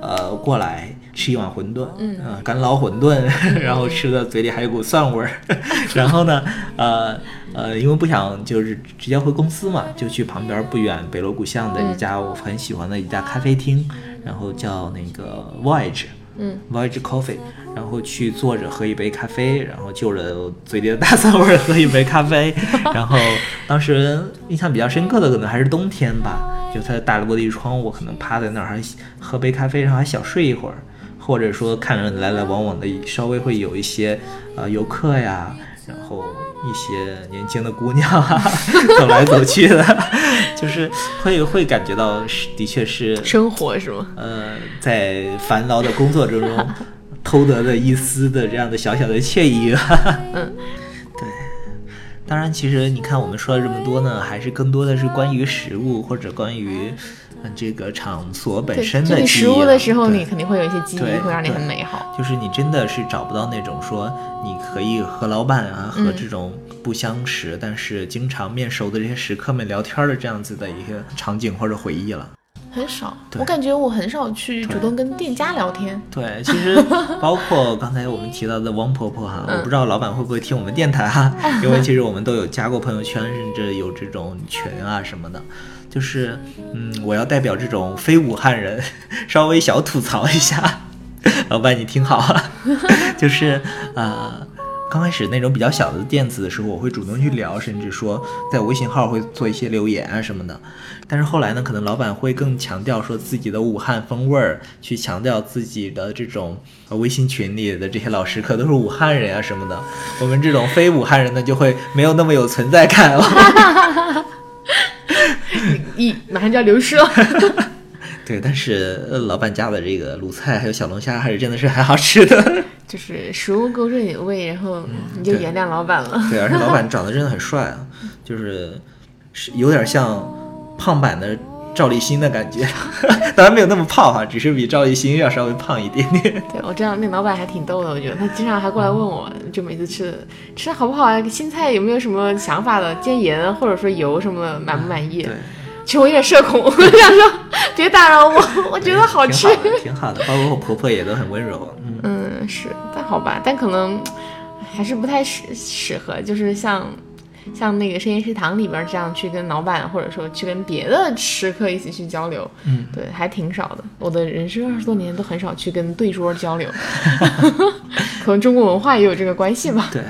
呃过来。吃一碗馄饨，嗯。呃干捞馄饨，然后吃的嘴里还有股蒜味儿，然后呢，呃呃，因为不想就是直接回公司嘛，就去旁边不远北锣鼓巷的一家我很喜欢的一家咖啡厅，然后叫那个 Voyage，嗯，Voyage Coffee，然后去坐着喝一杯咖啡，然后就着嘴里的大蒜味儿喝一杯咖啡，然后当时印象比较深刻的可能还是冬天吧，就它的大落地窗，我可能趴在那儿还喝杯咖啡，然后还小睡一会儿。或者说看着来来往往的，稍微会有一些呃游客呀，然后一些年轻的姑娘啊 走来走去的，就是会会感觉到是的确是生活是吗？呃在繁劳的工作之中 偷得的一丝的这样的小小的惬意吧。嗯，对。当然，其实你看我们说了这么多呢，还是更多的是关于食物或者关于呃这个场所本，身的记忆食物的时候，你肯定会有一些记忆，会让你很美好。就是你真的是找不到那种说你可以和老板啊，和嗯这种不相识、但是经常面熟的这些食客们聊天的这样子的一些场景或者回忆了。很少，我感觉我很少去主动跟店家聊天。对，其实 包括刚才我们提到的王婆婆哈，我不知道老板会不会听我们电台哈，因为其实我们都有加过朋友圈，甚至有这种群啊什么的。就是，嗯，我要代表这种非武汉人，稍微小吐槽一下，老板你听好啊，就是呃。刚开始那种比较小的店子的时候，我会主动去聊，甚至说在微信号会做一些留言啊什么的。但是后来呢，可能老板会更强调说自己的武汉风味儿，去强调自己的这种呃微信群里的这些老师可都是武汉人啊什么的。我们这种非武汉人呢，就会没有那么有存在感了。咦，马上就要流失了。对，但是呃老板家的这个卤菜还有小龙虾还是真的是很好吃的。就是食物勾着你的胃，然后你就原谅老板了。对，而且老板 长得真的很帅啊，就是是有点像胖版的赵立新的感觉，当然没有那么胖哈、只是比赵立新要稍微胖一点点。对我知道那老板还挺逗的，我觉得他经常还过来问我，就每次吃吃的好不好啊，新菜有没有什么想法的，加盐啊或者说油什么的，满不满意？对，其实我有点社恐，我想说别打扰我，我觉得好吃。挺好的，挺好的。包括我婆婆也都很温柔。嗯，嗯，是，但好吧，但可能还是不太适适合，就是像像那个深夜食堂里边这样去跟老板，或者说去跟别的食客一起去交流，嗯，对，还挺少的。我的人生二十多年都很少去跟对桌交流，可能中国文化也有这个关系吧。对。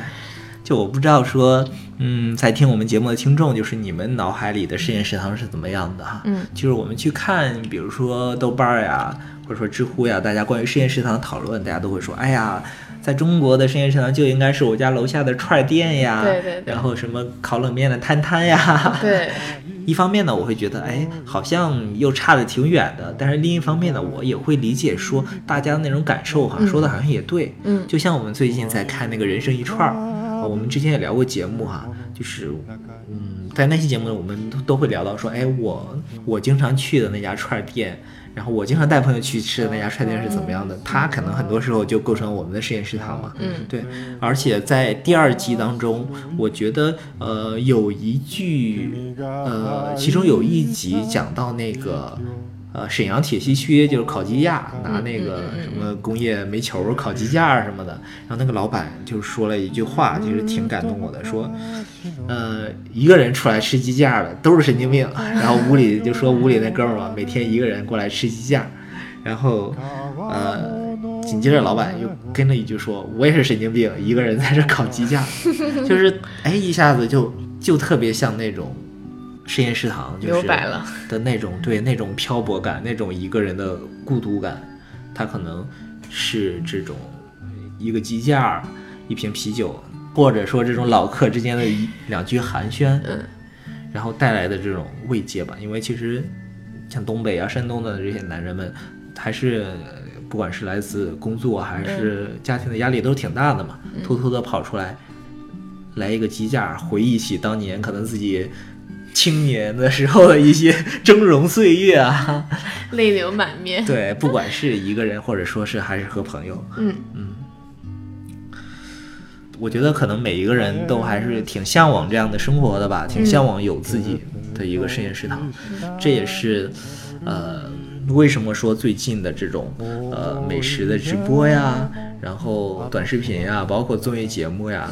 就我不知道说，嗯，在听我们节目的听众，就是你们脑海里的实验食堂是怎么样的哈？嗯，就是我们去看，比如说豆瓣儿呀，或者说知乎呀，大家关于实验食堂的讨论，大家都会说，哎呀，在中国的实验食堂就应该是我家楼下的串儿店呀，对对对。然后什么烤冷面的摊摊呀，对，一方面呢，我会觉得，哎，好像又差的挺远的，但是另一方面呢，我也会理解说大家的那种感受哈，说的好像也对，嗯。就像我们最近在看那个人生一串儿，呃我们之前也聊过节目哈，就是，嗯，在那期节目我们都都会聊到说，哎，我我经常去的那家串儿店。然后我经常带朋友去吃的那家串店是怎么样的？它可能很多时候就构成我们的实验食堂嘛。嗯对，而且在第二季当中，我觉得呃有一句呃，其中有一集讲到那个呃沈阳铁西区就是烤鸡架，拿那个什么工业煤球烤鸡架什么的，然后那个老板就说了一句话，就是挺感动我的，说呃一个人出来吃鸡架的都是神经病，然后屋里就说屋里那哥们儿嘛，每天一个人过来吃鸡架，然后呃。紧接着，老板又跟了一句说：“我也是神经病，一个人在这烤鸡架。”就是哎，一下子就就特别像那种实验食堂，就是。的那种对那种漂泊感，那种一个人的孤独感。他可能是这种一个鸡架，一瓶啤酒，或者说这种老客之间的一两句寒暄，嗯，然后带来的这种慰藉吧。因为其实像东北啊、山东的这些男人们，还是不管是来自工作还是家庭的压力都是挺大的嘛，偷偷的跑出来，来一个鸡架，回忆起当年可能自己青年的时候的一些 峥嵘岁月啊。泪流满面。对，不管是一个人，或者说是还是和朋友，嗯嗯我觉得可能每一个人都还是挺向往这样的生活的吧，挺向往有自己的一个实验食堂。这也是，呃，为什么说最近的这种呃美食的直播呀，然后短视频呀，包括综艺节目呀，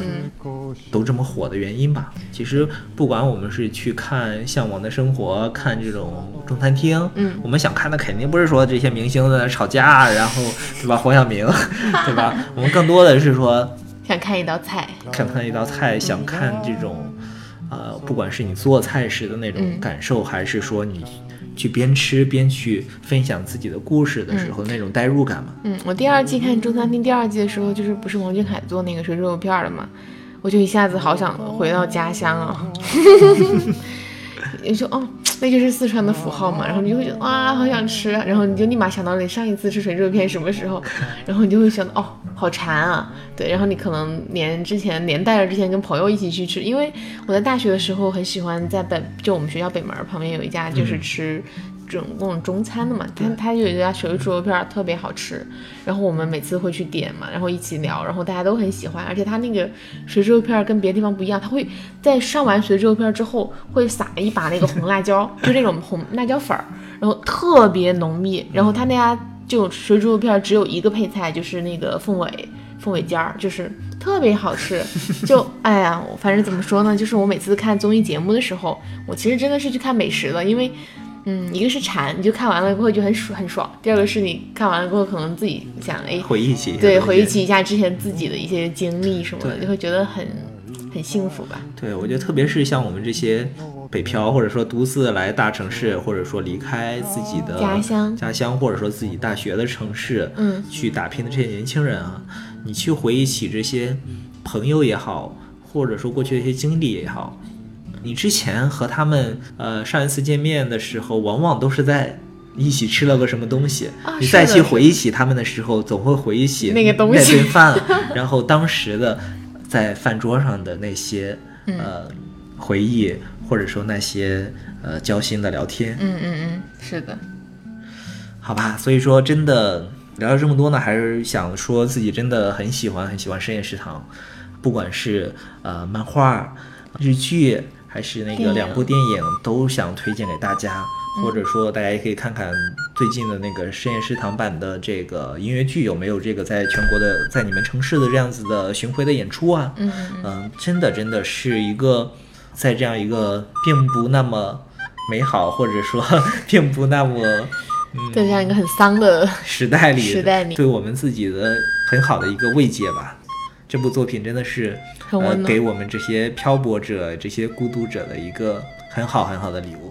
都这么火的原因吧。其实不管我们是去看《向往的生活》，看这种中餐厅，嗯我们想看的肯定不是说这些明星在那吵架，然后对吧？黄晓明，对吧？我们更多的是说。想看一道菜，想看一道菜，想看这种，呃，不管是你做菜时的那种嗯感受，还是说你去边吃边去分享自己的故事的时候、那种代入感嘛。嗯，我第二季看《中餐厅》第二季的时候，就是不是王俊凯做那个水煮肉片儿了嘛，我就一下子好想回到家乡啊。你说哦，那就是四川的符号嘛，然后你就会觉得哇，好想吃啊，然后你就立马想到你上一次吃水煮肉片什么时候，然后你就会想到哦，好馋啊，对，然后你可能连之前连带着之前跟朋友一起去吃，因为我在大学的时候很喜欢在北，就我们学校北门旁边有一家就是吃。这种各种中餐的嘛，他他有一家水煮猪肉片儿特别好吃，然后我们每次会去点嘛，然后一起聊，然后大家都很喜欢，而且他那个水煮肉片儿跟别的地方不一样，他会在上完水煮肉片儿之后会撒一把那个红辣椒，就那种红辣椒粉儿，然后特别浓密，然后他那家就水煮肉片儿只有一个配菜，就是那个凤尾凤尾尖儿，就是特别好吃。就哎呀，我反正怎么说呢，就是我每次看综艺节目的时候，我其实真的是去看美食的，因为。嗯，一个是馋，你就看完了过后就很爽很爽；第二个是你看完了过后，可能自己想哎，回忆起对，回忆起一下之前自己的一些经历什么的，就会觉得很很幸福吧。对，我觉得特别是像我们这些北漂或者说独自来大城市，或者说离开自己的家乡家乡，或者说自己大学的城市，嗯，去打拼的这些年轻人啊，你去回忆起这些朋友也好，或者说过去的一些经历也好。你之前和他们呃上一次见面的时候，往往都是在一起吃了个什么东西。啊你再去回忆起他们的时候，总会回忆起那个东西那顿饭，然后当时的在饭桌上的那些嗯呃回忆，或者说那些呃交心的聊天，嗯嗯嗯，是的，好吧？所以说真的聊了这么多呢，还是想说自己真的很喜欢很喜欢深夜食堂，不管是呃漫画、日剧。还是那个两部电影都想推荐给大家，或者说大家也可以看看最近的那个深夜食堂版的这个音乐剧有没有这个在全国的在你们城市的这样子的巡回的演出啊？嗯真的真的是一个在这样一个并不那么美好，或者说 并不那么嗯在这样一个很丧的时代里，时代里对我们自己的很好的一个慰藉吧。这部作品真的是呃给我们这些漂泊者、这些孤独者的一个很好很好的礼物。